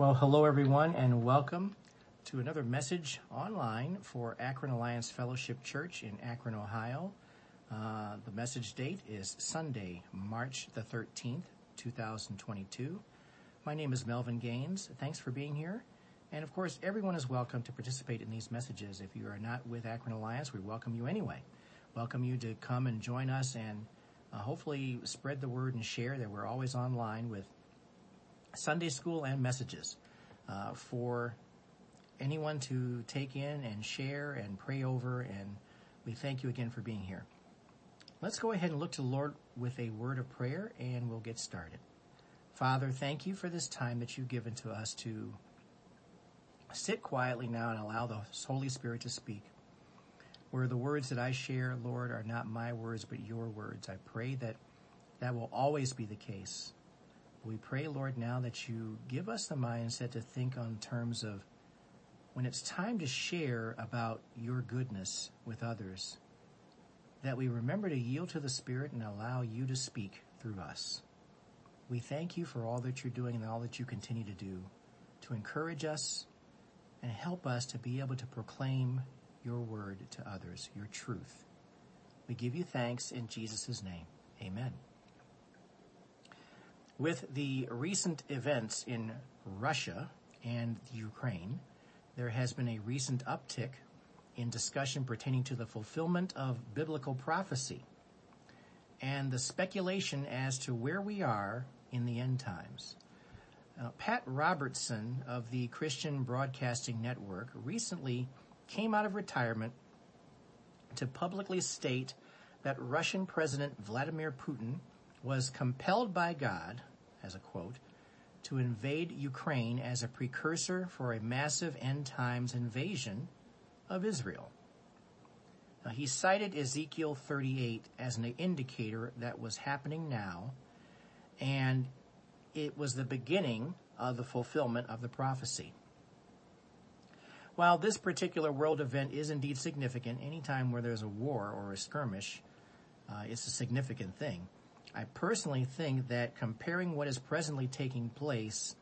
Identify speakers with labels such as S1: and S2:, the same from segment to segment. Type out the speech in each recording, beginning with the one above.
S1: Well, hello everyone and welcome to another message online for Akron Alliance Fellowship Church in Akron, Ohio. Uh, the message date is Sunday, March the 13th, 2022. My name is Melvin Gaines. Thanks for being here. And of course, everyone is welcome to participate in these messages. If you are not with Akron Alliance, we welcome you anyway. Welcome you to come and join us and uh, hopefully spread the word and share that we're always online with Sunday school and messages uh, for anyone to take in and share and pray over. And we thank you again for being here. Let's go ahead and look to the Lord with a word of prayer and we'll get started. Father, thank you for this time that you've given to us to sit quietly now and allow the Holy Spirit to speak. Where the words that I share, Lord, are not my words, but your words. I pray that that will always be the case. We pray, Lord, now that you give us the mindset to think on terms of when it's time to share about your goodness with others, that we remember to yield to the Spirit and allow you to speak through us. We thank you for all that you're doing and all that you continue to do to encourage us and help us to be able to proclaim your word to others, your truth. We give you thanks in Jesus' name. Amen. With the recent events in Russia and Ukraine, there has been a recent uptick in discussion pertaining to the fulfillment of biblical prophecy and the speculation as to where we are in the end times. Uh, Pat Robertson of the Christian Broadcasting Network recently came out of retirement to publicly state that Russian President Vladimir Putin was compelled by God as a quote, to invade Ukraine as a precursor for a massive end times invasion of Israel. Now, he cited Ezekiel 38 as an indicator that was happening now, and it was the beginning of the fulfillment of the prophecy. While this particular world event is indeed significant, anytime where there's a war or a skirmish, uh, it's a significant thing. I personally think that comparing what is presently taking place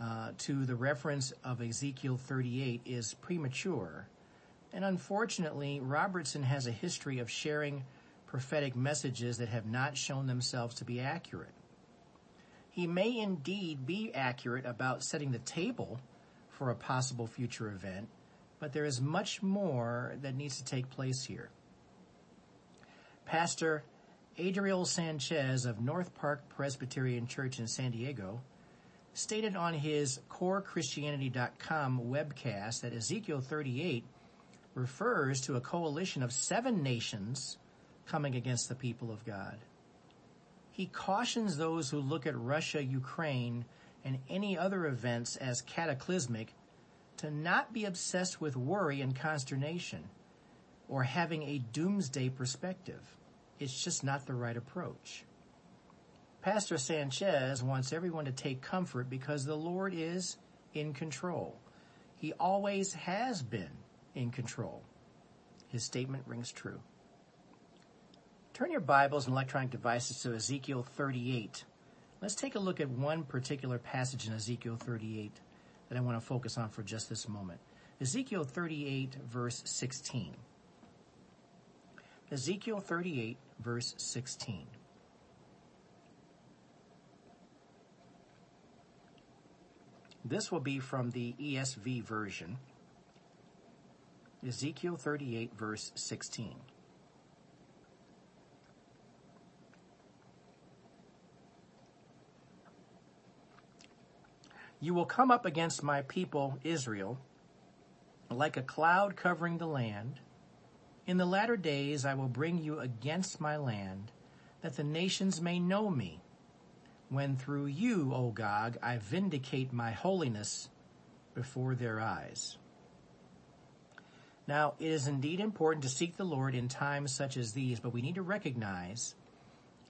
S1: uh, to the reference of Ezekiel 38 is premature. And unfortunately, Robertson has a history of sharing prophetic messages that have not shown themselves to be accurate. He may indeed be accurate about setting the table for a possible future event, but there is much more that needs to take place here. Pastor Adriel Sanchez of North Park Presbyterian Church in San Diego stated on his corechristianity.com webcast that Ezekiel 38 refers to a coalition of seven nations coming against the people of God. He cautions those who look at Russia, Ukraine, and any other events as cataclysmic to not be obsessed with worry and consternation or having a doomsday perspective. It's just not the right approach. Pastor Sanchez wants everyone to take comfort because the Lord is in control. He always has been in control. His statement rings true. Turn your Bibles and electronic devices to Ezekiel 38. Let's take a look at one particular passage in Ezekiel 38 that I want to focus on for just this moment. Ezekiel 38 verse 16. Ezekiel 38 verse 16. This will be from the ESV version. Ezekiel 38 verse 16. You will come up against my people Israel like a cloud covering the land, in the latter days I will bring you against my land, that the nations may know me, when through you, O Gog, I vindicate my holiness before their eyes. Now, it is indeed important to seek the Lord in times such as these, but we need to recognize,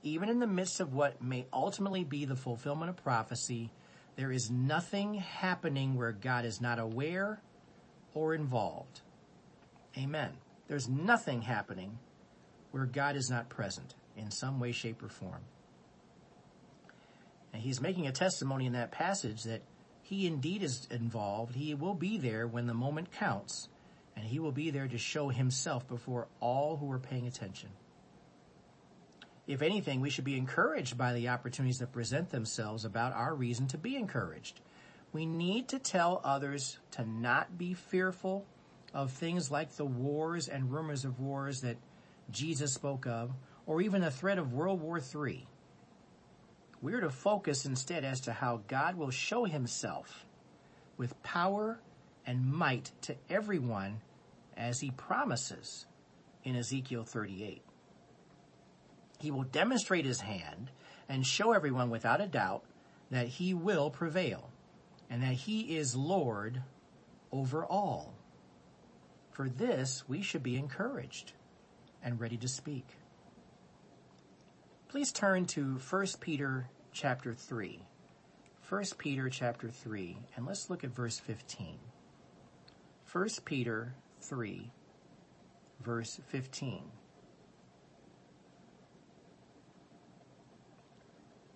S1: even in the midst of what may ultimately be the fulfillment of prophecy, there is nothing happening where God is not aware or involved. Amen. There's nothing happening where God is not present in some way, shape, or form. And he's making a testimony in that passage that He indeed is involved. He will be there when the moment counts, and he will be there to show himself before all who are paying attention. If anything, we should be encouraged by the opportunities that present themselves about our reason to be encouraged. We need to tell others to not be fearful of things like the wars and rumors of wars that Jesus spoke of, or even the threat of World War III. We are to focus instead as to how God will show himself with power and might to everyone as he promises in Ezekiel 38. He will demonstrate his hand and show everyone without a doubt that he will prevail and that he is Lord over all. For this, we should be encouraged and ready to speak. Please turn to 1 Peter chapter 3. 1 Peter chapter 3, and let's look at verse 15. 1 Peter 3, verse 15.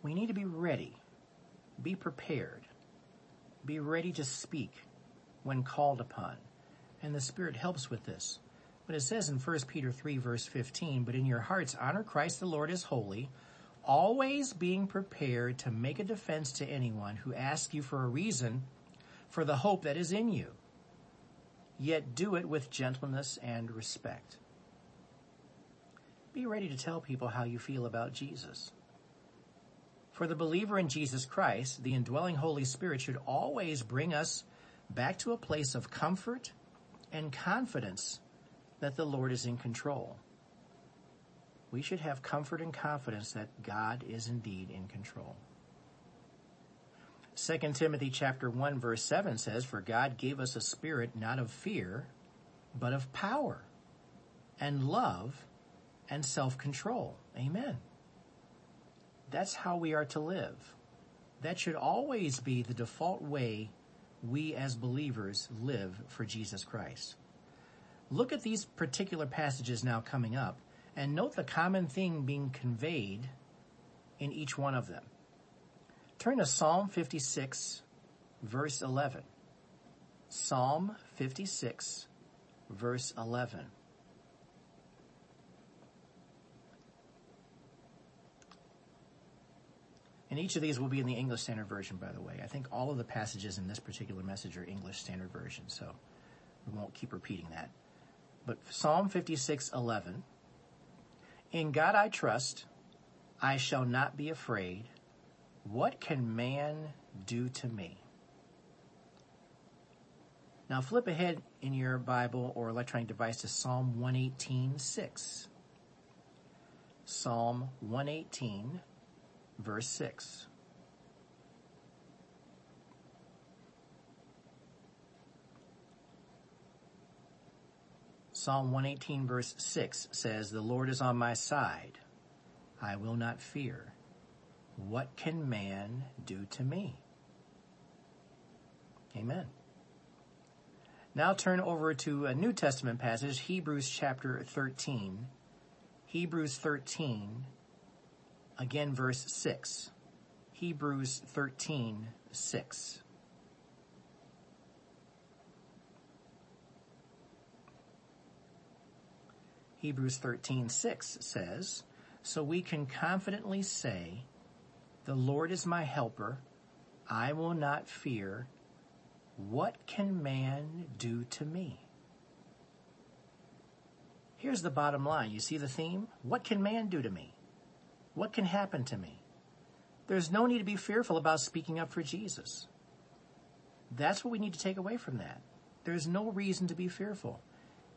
S1: We need to be ready, be prepared, be ready to speak when called upon. And the Spirit helps with this. But it says in 1 Peter 3 verse 15, but in your hearts honor Christ the Lord as holy, always being prepared to make a defense to anyone who asks you for a reason for the hope that is in you. Yet do it with gentleness and respect. Be ready to tell people how you feel about Jesus. For the believer in Jesus Christ, the indwelling Holy Spirit should always bring us back to a place of comfort and confidence that the Lord is in control. We should have comfort and confidence that God is indeed in control. 2 Timothy chapter 1 verse 7 says, For God gave us a spirit not of fear, but of power and love and self-control. Amen. That's how we are to live. That should always be the default way we as believers live for Jesus Christ. Look at these particular passages now coming up and note the common thing being conveyed in each one of them. Turn to Psalm 56 verse 11. Psalm 56 verse 11. And each of these will be in the English Standard Version, by the way. I think all of the passages in this particular message are English Standard Version, so we won't keep repeating that. But Psalm 56:11 In God I trust, I shall not be afraid. What can man do to me? Now flip ahead in your Bible or electronic device to Psalm 118:6. Psalm 118 verse 6. Psalm 118 verse 6 says, The Lord is on my side. I will not fear. What can man do to me? Amen. Now turn over to a New Testament passage, Hebrews chapter 13. Hebrews 13, again verse 6. Hebrews 13, 6. Hebrews 13:6 says, "So we can confidently say, the Lord is my helper; I will not fear. What can man do to me?" Here's the bottom line. You see the theme? What can man do to me? What can happen to me? There's no need to be fearful about speaking up for Jesus. That's what we need to take away from that. There's no reason to be fearful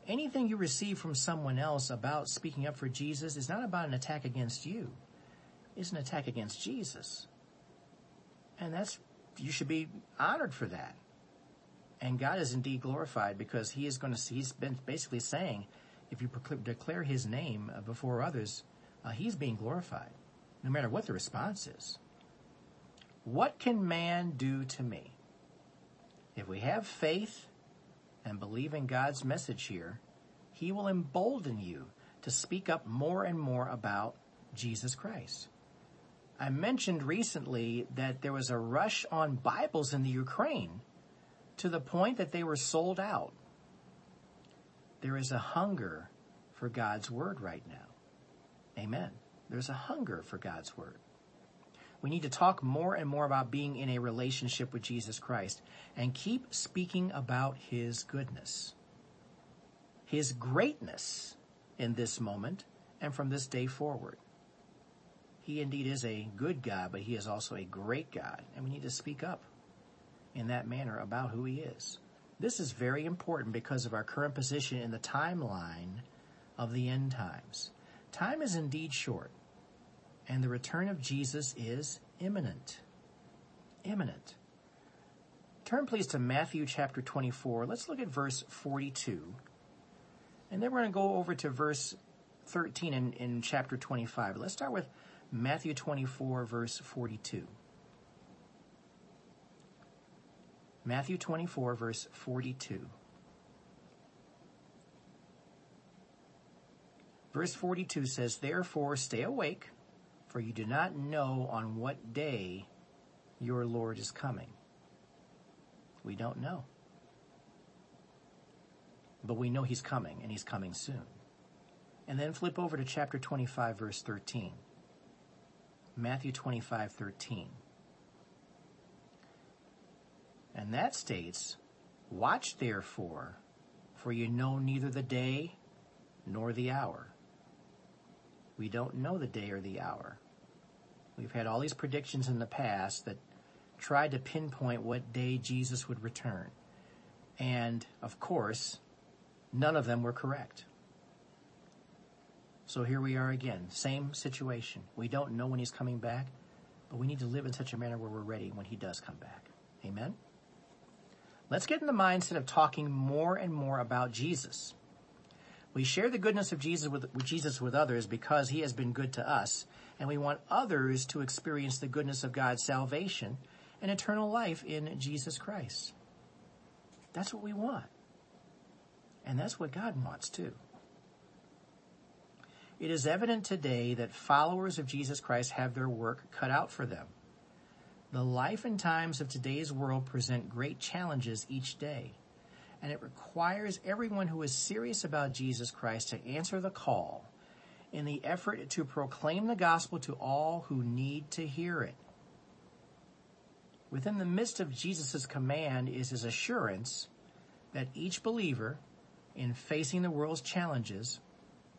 S1: anything you receive from someone else about speaking up for Jesus is not about an attack against you. It's an attack against Jesus. And that's, you should be honored for that. And God is indeed glorified because he is going to, he's been basically saying, if you declare his name before others, uh, he's being glorified, no matter what the response is. What can man do to me? If we have faith and believe in God's message here, He will embolden you to speak up more and more about Jesus Christ. I mentioned recently that there was a rush on Bibles in the Ukraine to the point that they were sold out. There is a hunger for God's Word right now. Amen. There's a hunger for God's Word. We need to talk more and more about being in a relationship with Jesus Christ and keep speaking about His goodness, His greatness in this moment and from this day forward. He indeed is a good God, but He is also a great God, and we need to speak up in that manner about who He is. This is very important because of our current position in the timeline of the end times. Time is indeed short, and the return of Jesus is imminent. Imminent. Turn please to Matthew chapter 24. Let's look at verse 42. And then we're going to go over to verse 13 in, in chapter 25. Let's start with Matthew 24, verse 42. Matthew 24, verse 42. Verse 42 says, Therefore stay awake, for you do not know on what day your Lord is coming. We don't know. But we know he's coming, and he's coming soon. And then flip over to chapter 25, verse 13. Matthew 25, 13. And that states, Watch therefore, for you know neither the day nor the hour. We don't know the day or the hour. We've had all these predictions in the past that tried to pinpoint what day Jesus would return. And, of course, none of them were correct. So here we are again, same situation. We don't know when he's coming back, but we need to live in such a manner where we're ready when he does come back. Amen? Let's get in the mindset of talking more and more about Jesus. We share the goodness of Jesus with, Jesus with others because he has been good to us, and we want others to experience the goodness of God's salvation and eternal life in Jesus Christ. That's what we want. And that's what God wants too. It is evident today that followers of Jesus Christ have their work cut out for them. The life and times of today's world present great challenges each day, and it requires everyone who is serious about Jesus Christ to answer the call in the effort to proclaim the gospel to all who need to hear it. Within the midst of Jesus' command is his assurance that each believer, in facing the world's challenges,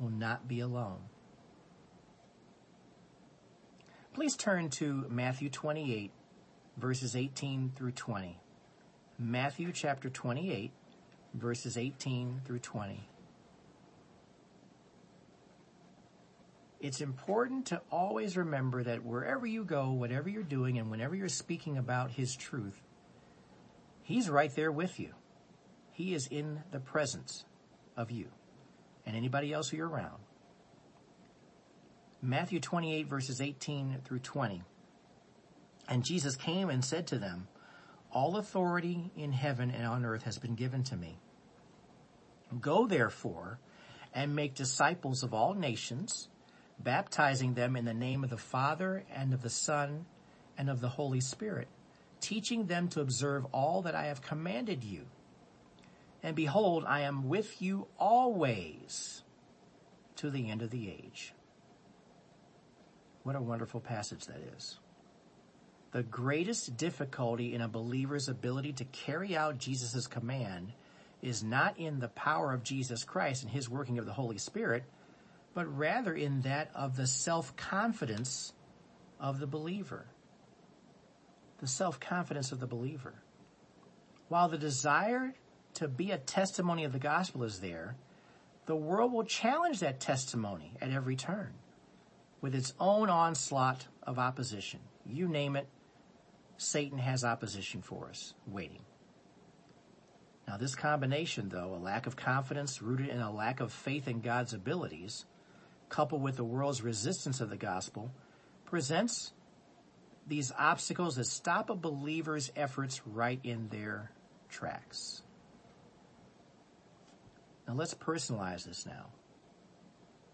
S1: will not be alone. Please turn to Matthew 28, verses 18 through 20. Matthew chapter 28, verses 18 through 20. It's important to always remember that wherever you go, whatever you're doing, and whenever you're speaking about His truth, He's right there with you. He is in the presence of you and anybody else who you're around. Matthew 28 verses 18 through 20. And Jesus came and said to them, All authority in heaven and on earth has been given to me. Go therefore and make disciples of all nations, baptizing them in the name of the Father and of the Son and of the Holy Spirit, teaching them to observe all that I have commanded you. And behold, I am with you always to the end of the age. What a wonderful passage that is. The greatest difficulty in a believer's ability to carry out Jesus' command is not in the power of Jesus Christ and his working of the Holy Spirit, but rather in that of the self-confidence of the believer. The self-confidence of the believer. While the desire to be a testimony of the gospel is there, the world will challenge that testimony at every turn with its own onslaught of opposition. You name it, Satan has opposition for us waiting. Now, this combination, though, a lack of confidence rooted in a lack of faith in God's abilities, coupled with the world's resistance of the gospel, presents these obstacles that stop a believer's efforts right in their tracks. Now, let's personalize this now.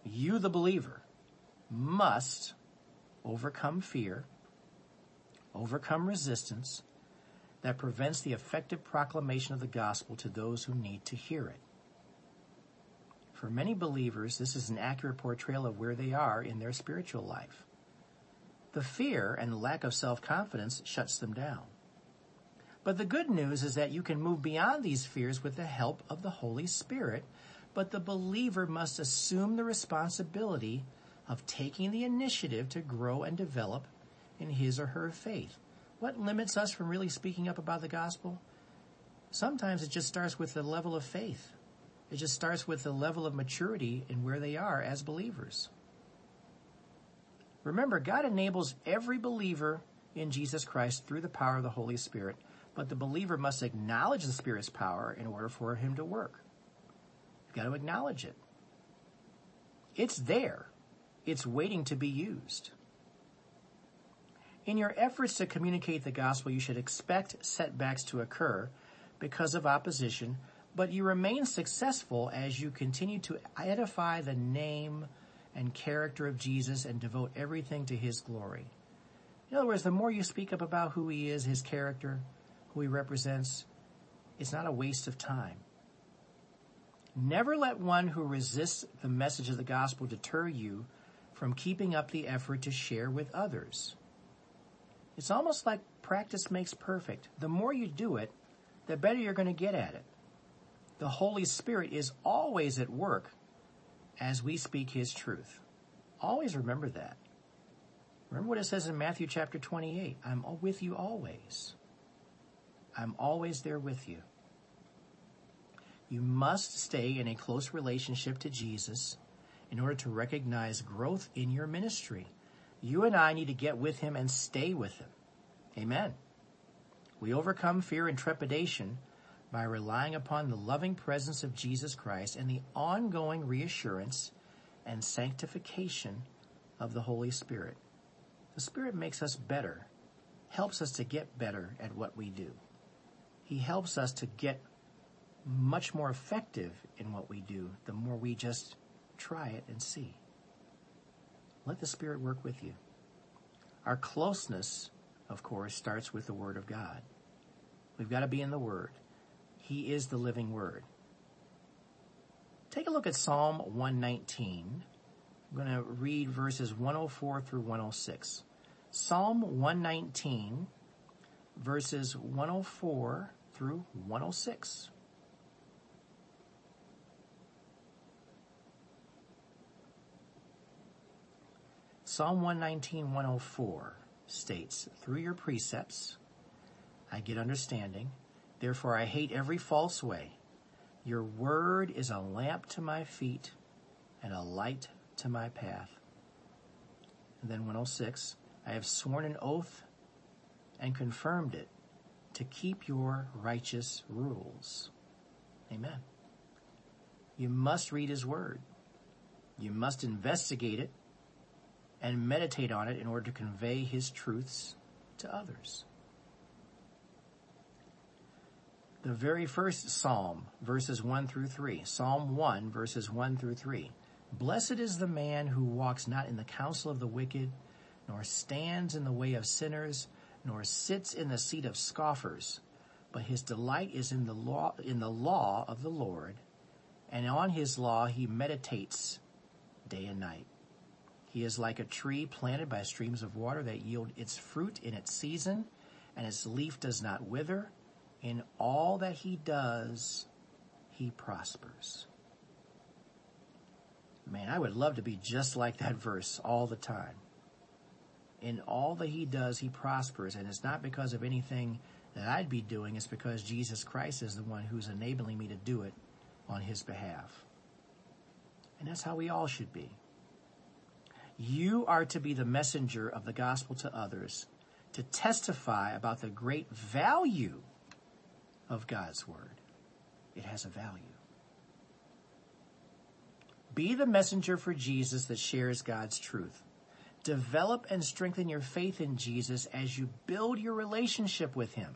S1: You, the believer, must overcome fear, overcome resistance that prevents the effective proclamation of the gospel to those who need to hear it. For many believers, this is an accurate portrayal of where they are in their spiritual life. The fear and lack of self-confidence shuts them down. But the good news is that you can move beyond these fears with the help of the Holy Spirit, but the believer must assume the responsibility of taking the initiative to grow and develop in his or her faith. What limits us from really speaking up about the gospel? Sometimes it just starts with the level of faith. It just starts with the level of maturity in where they are as believers. Remember, God enables every believer in Jesus Christ through the power of the Holy Spirit, but the believer must acknowledge the Spirit's power in order for him to work. You've got to acknowledge it. It's there. It's waiting to be used. In your efforts to communicate the gospel, you should expect setbacks to occur because of opposition, but you remain successful as you continue to edify the name and character of Jesus and devote everything to his glory. In other words, the more you speak up about who he is, his character, who he represents, it's not a waste of time. Never let one who resists the message of the gospel deter you from keeping up the effort to share with others. It's almost like practice makes perfect. The more you do it, the better you're going to get at it the Holy Spirit is always at work as we speak His truth. Always remember that. Remember what it says in Matthew chapter 28 I'm with you always. I'm always there with you. You must stay in a close relationship to Jesus in order to recognize growth in your ministry. You and I need to get with Him and stay with Him. Amen. We overcome fear and trepidation by relying upon the loving presence of Jesus Christ and the ongoing reassurance and sanctification of the Holy Spirit. The Spirit makes us better, helps us to get better at what we do. He helps us to get much more effective in what we do the more we just try it and see. Let the Spirit work with you. Our closeness, of course, starts with the Word of God. We've got to be in the Word. He is the living word. Take a look at Psalm 119. I'm going to read verses 104 through 106. Psalm 119, verses 104 through 106. Psalm 119, 104 states, Through your precepts I get understanding. Therefore I hate every false way. Your word is a lamp to my feet and a light to my path. And then 106, I have sworn an oath and confirmed it to keep your righteous rules. Amen. You must read his word. You must investigate it and meditate on it in order to convey his truths to others. the very first psalm, verses 1 through 3. Psalm 1, verses 1 through 3. Blessed is the man who walks not in the counsel of the wicked, nor stands in the way of sinners, nor sits in the seat of scoffers, but his delight is in the law, in the law of the Lord, and on his law he meditates day and night. He is like a tree planted by streams of water that yield its fruit in its season, and its leaf does not wither in all that he does, he prospers. Man, I would love to be just like that verse all the time. In all that he does, he prospers. And it's not because of anything that I'd be doing, it's because Jesus Christ is the one who's enabling me to do it on his behalf. And that's how we all should be. You are to be the messenger of the gospel to others, to testify about the great value of God's Word. It has a value. Be the messenger for Jesus that shares God's truth. Develop and strengthen your faith in Jesus as you build your relationship with Him.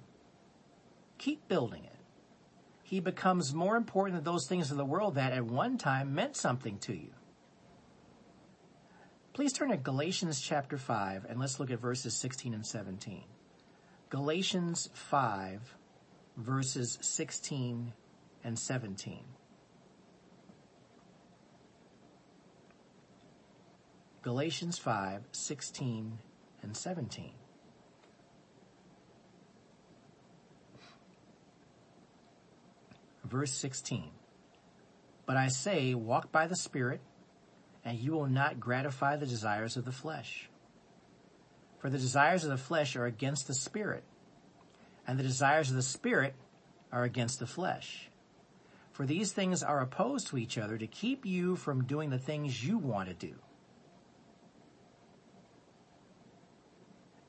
S1: Keep building it. He becomes more important than those things in the world that at one time meant something to you. Please turn to Galatians chapter 5 and let's look at verses 16 and 17. Galatians 5 verses 16 and 17. Galatians 5, 16 and 17. Verse 16. But I say, walk by the Spirit, and you will not gratify the desires of the flesh. For the desires of the flesh are against the Spirit, and the desires of the Spirit are against the flesh. For these things are opposed to each other to keep you from doing the things you want to do.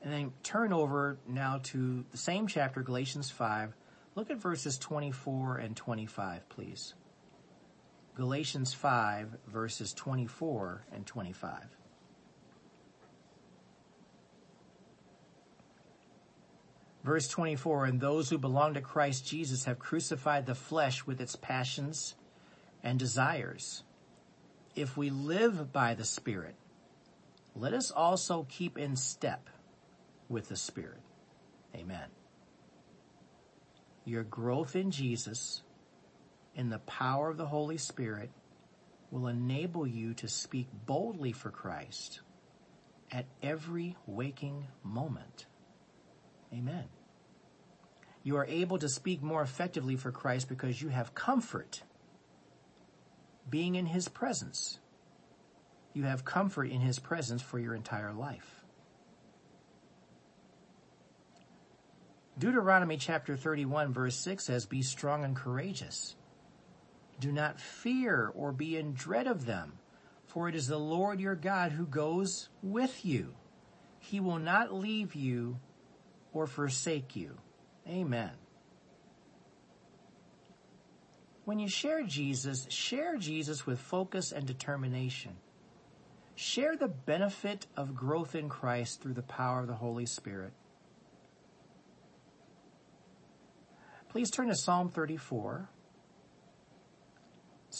S1: And then turn over now to the same chapter, Galatians 5. Look at verses 24 and 25, please. Galatians 5, verses 24 and 25. Verse 24, and those who belong to Christ Jesus have crucified the flesh with its passions and desires. If we live by the Spirit, let us also keep in step with the Spirit. Amen. Your growth in Jesus, in the power of the Holy Spirit, will enable you to speak boldly for Christ at every waking moment. Amen. You are able to speak more effectively for Christ because you have comfort being in His presence. You have comfort in His presence for your entire life. Deuteronomy chapter 31 verse 6 says, Be strong and courageous. Do not fear or be in dread of them, for it is the Lord your God who goes with you. He will not leave you or forsake you. Amen. When you share Jesus, share Jesus with focus and determination. Share the benefit of growth in Christ through the power of the Holy Spirit. Please turn to Psalm 34.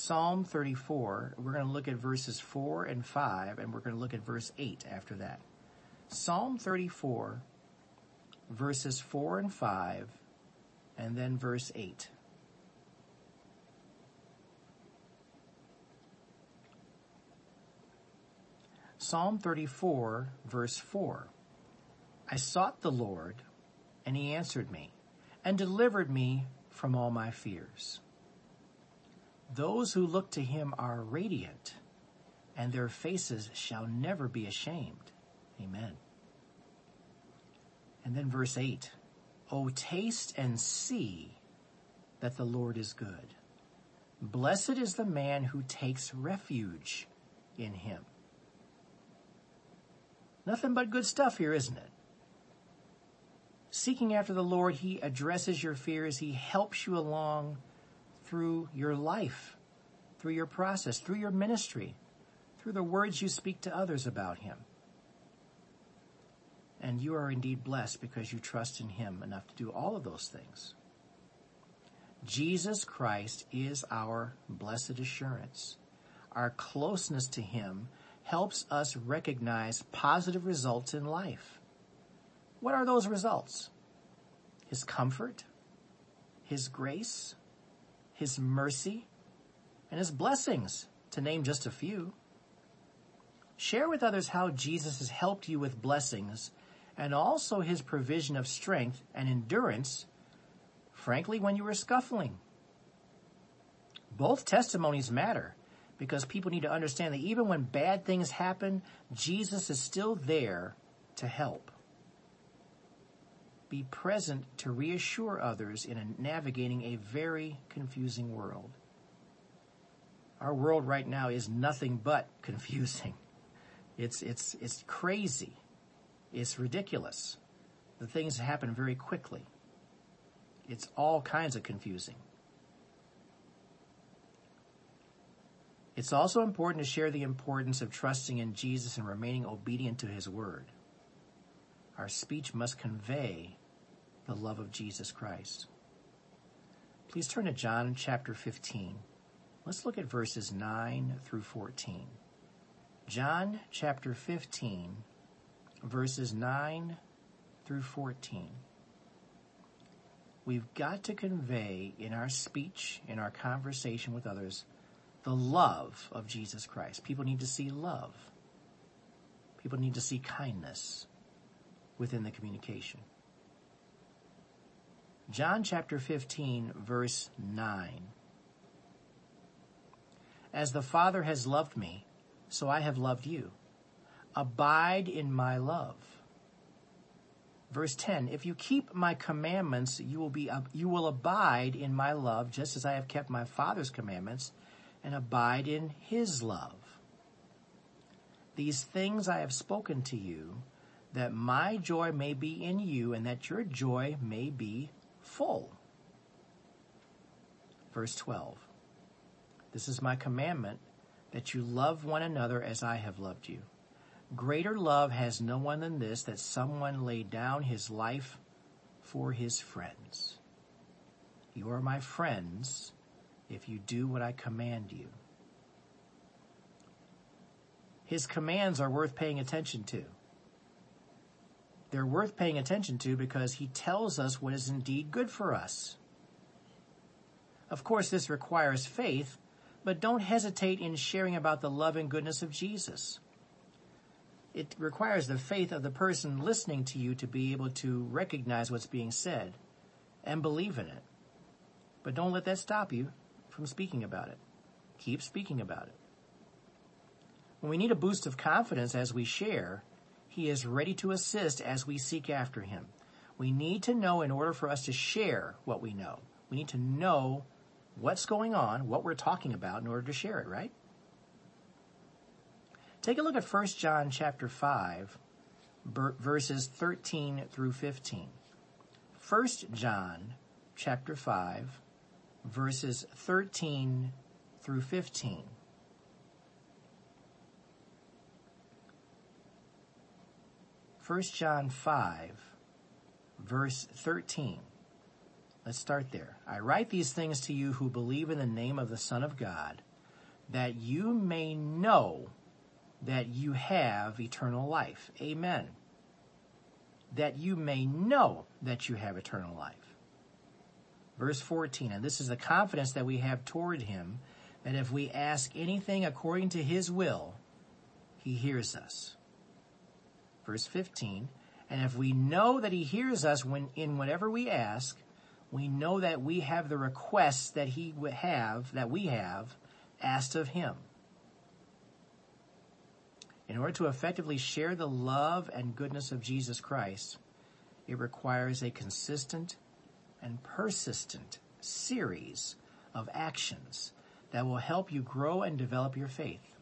S1: Psalm 34, we're going to look at verses 4 and 5, and we're going to look at verse 8 after that. Psalm 34, verses 4 and 5, and then verse 8. Psalm 34, verse 4. I sought the Lord, and he answered me and delivered me from all my fears. Those who look to him are radiant, and their faces shall never be ashamed. Amen. And then verse eight: 8 O taste and see that the Lord is good. Blessed is the man who takes refuge in him. Nothing but good stuff here, isn't it? seeking after the Lord, He addresses your fears. He helps you along through your life, through your process, through your ministry, through the words you speak to others about Him. And you are indeed blessed because you trust in Him enough to do all of those things. Jesus Christ is our blessed assurance. Our closeness to Him helps us recognize positive results in life. What are those results? His comfort, His grace, His mercy, and His blessings, to name just a few. Share with others how Jesus has helped you with blessings and also His provision of strength and endurance, frankly, when you were scuffling. Both testimonies matter because people need to understand that even when bad things happen, Jesus is still there to help be present to reassure others in a, navigating a very confusing world. Our world right now is nothing but confusing. It's, it's, it's crazy. It's ridiculous. The things happen very quickly. It's all kinds of confusing. It's also important to share the importance of trusting in Jesus and remaining obedient to his word. Our speech must convey the love of Jesus Christ. Please turn to John chapter 15. Let's look at verses 9 through 14. John chapter 15, verses 9 through 14. We've got to convey in our speech, in our conversation with others, the love of Jesus Christ. People need to see love. People need to see kindness within the communication. John chapter 15 verse 9. As the Father has loved me, so I have loved you. Abide in my love. Verse 10, if you keep my commandments, you will be, you will abide in my love, just as I have kept my Father's commandments and abide in his love. These things I have spoken to you, that my joy may be in you and that your joy may be full. Verse 12. This is my commandment that you love one another as I have loved you. Greater love has no one than this, that someone lay down his life for his friends. You are my friends if you do what I command you. His commands are worth paying attention to. They're worth paying attention to because he tells us what is indeed good for us. Of course, this requires faith, but don't hesitate in sharing about the love and goodness of Jesus. It requires the faith of the person listening to you to be able to recognize what's being said and believe in it. But don't let that stop you from speaking about it. Keep speaking about it. When we need a boost of confidence as we share, he is ready to assist as we seek after him. We need to know in order for us to share what we know. We need to know what's going on, what we're talking about in order to share it, right? Take a look at 1 John chapter 5, verses 13 through 15. 1 John chapter 5, verses 13 through 15. First John 5, verse 13. Let's start there. I write these things to you who believe in the name of the Son of God, that you may know that you have eternal life. Amen. That you may know that you have eternal life. Verse 14, and this is the confidence that we have toward him, that if we ask anything according to his will, he hears us. Verse 15, and if we know that he hears us when in whatever we ask, we know that we have the requests that he would have, that we have asked of him. In order to effectively share the love and goodness of Jesus Christ, it requires a consistent and persistent series of actions that will help you grow and develop your faith.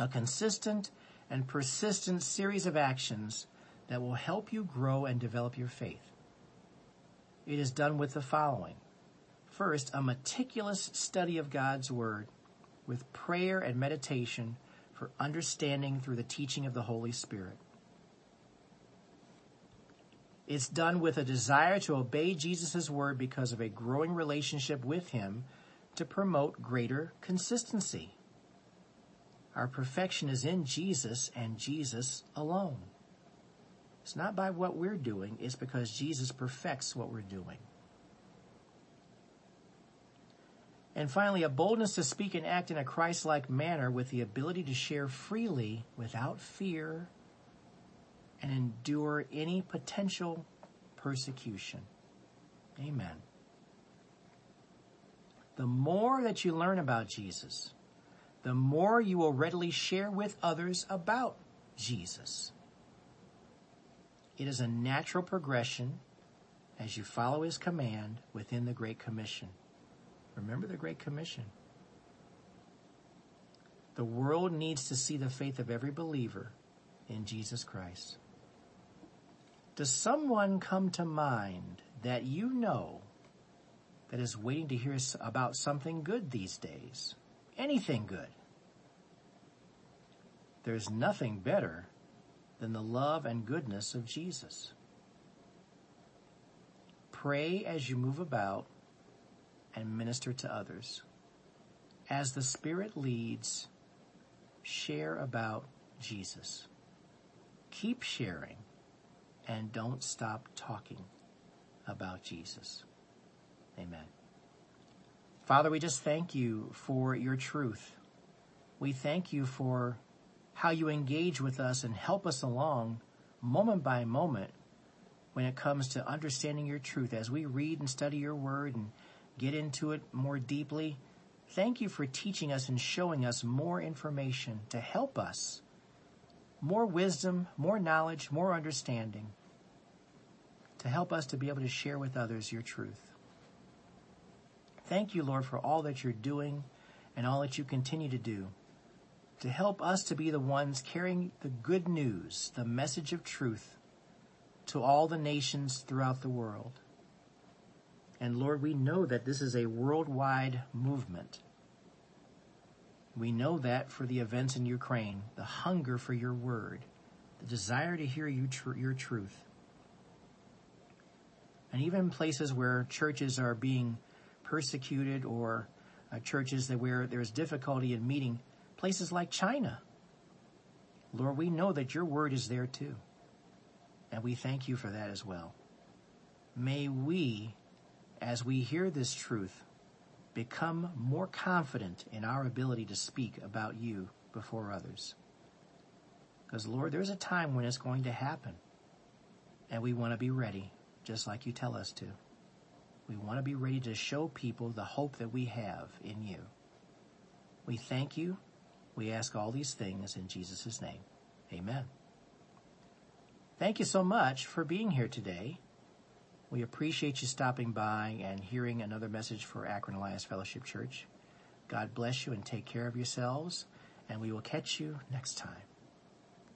S1: A consistent and persistent series of actions that will help you grow and develop your faith. It is done with the following. First, a meticulous study of God's Word with prayer and meditation for understanding through the teaching of the Holy Spirit. It's done with a desire to obey Jesus' word because of a growing relationship with Him to promote greater consistency. Our perfection is in Jesus and Jesus alone. It's not by what we're doing, it's because Jesus perfects what we're doing. And finally, a boldness to speak and act in a Christ-like manner with the ability to share freely without fear and endure any potential persecution. Amen. The more that you learn about Jesus, the more you will readily share with others about Jesus. It is a natural progression as you follow his command within the Great Commission. Remember the Great Commission. The world needs to see the faith of every believer in Jesus Christ. Does someone come to mind that you know that is waiting to hear about something good these days? Anything good? There's nothing better than the love and goodness of Jesus. Pray as you move about and minister to others. As the Spirit leads, share about Jesus. Keep sharing and don't stop talking about Jesus. Amen. Father, we just thank you for your truth. We thank you for how you engage with us and help us along moment by moment when it comes to understanding your truth as we read and study your word and get into it more deeply. Thank you for teaching us and showing us more information to help us. More wisdom, more knowledge, more understanding to help us to be able to share with others your truth. Thank you, Lord, for all that you're doing and all that you continue to do to help us to be the ones carrying the good news, the message of truth to all the nations throughout the world. And Lord, we know that this is a worldwide movement. We know that for the events in Ukraine, the hunger for your word, the desire to hear you tr- your truth. And even places where churches are being persecuted or uh, churches that where there's difficulty in meeting, places like China. Lord, we know that your word is there too. And we thank you for that as well. May we, as we hear this truth, become more confident in our ability to speak about you before others. Because Lord, there's a time when it's going to happen. And we want to be ready, just like you tell us to. We want to be ready to show people the hope that we have in you. We thank you. We ask all these things in Jesus' name. Amen. Thank you so much for being here today. We appreciate you stopping by and hearing another message for Akron Alliance Fellowship Church. God bless you and take care of yourselves, and we will catch you next time.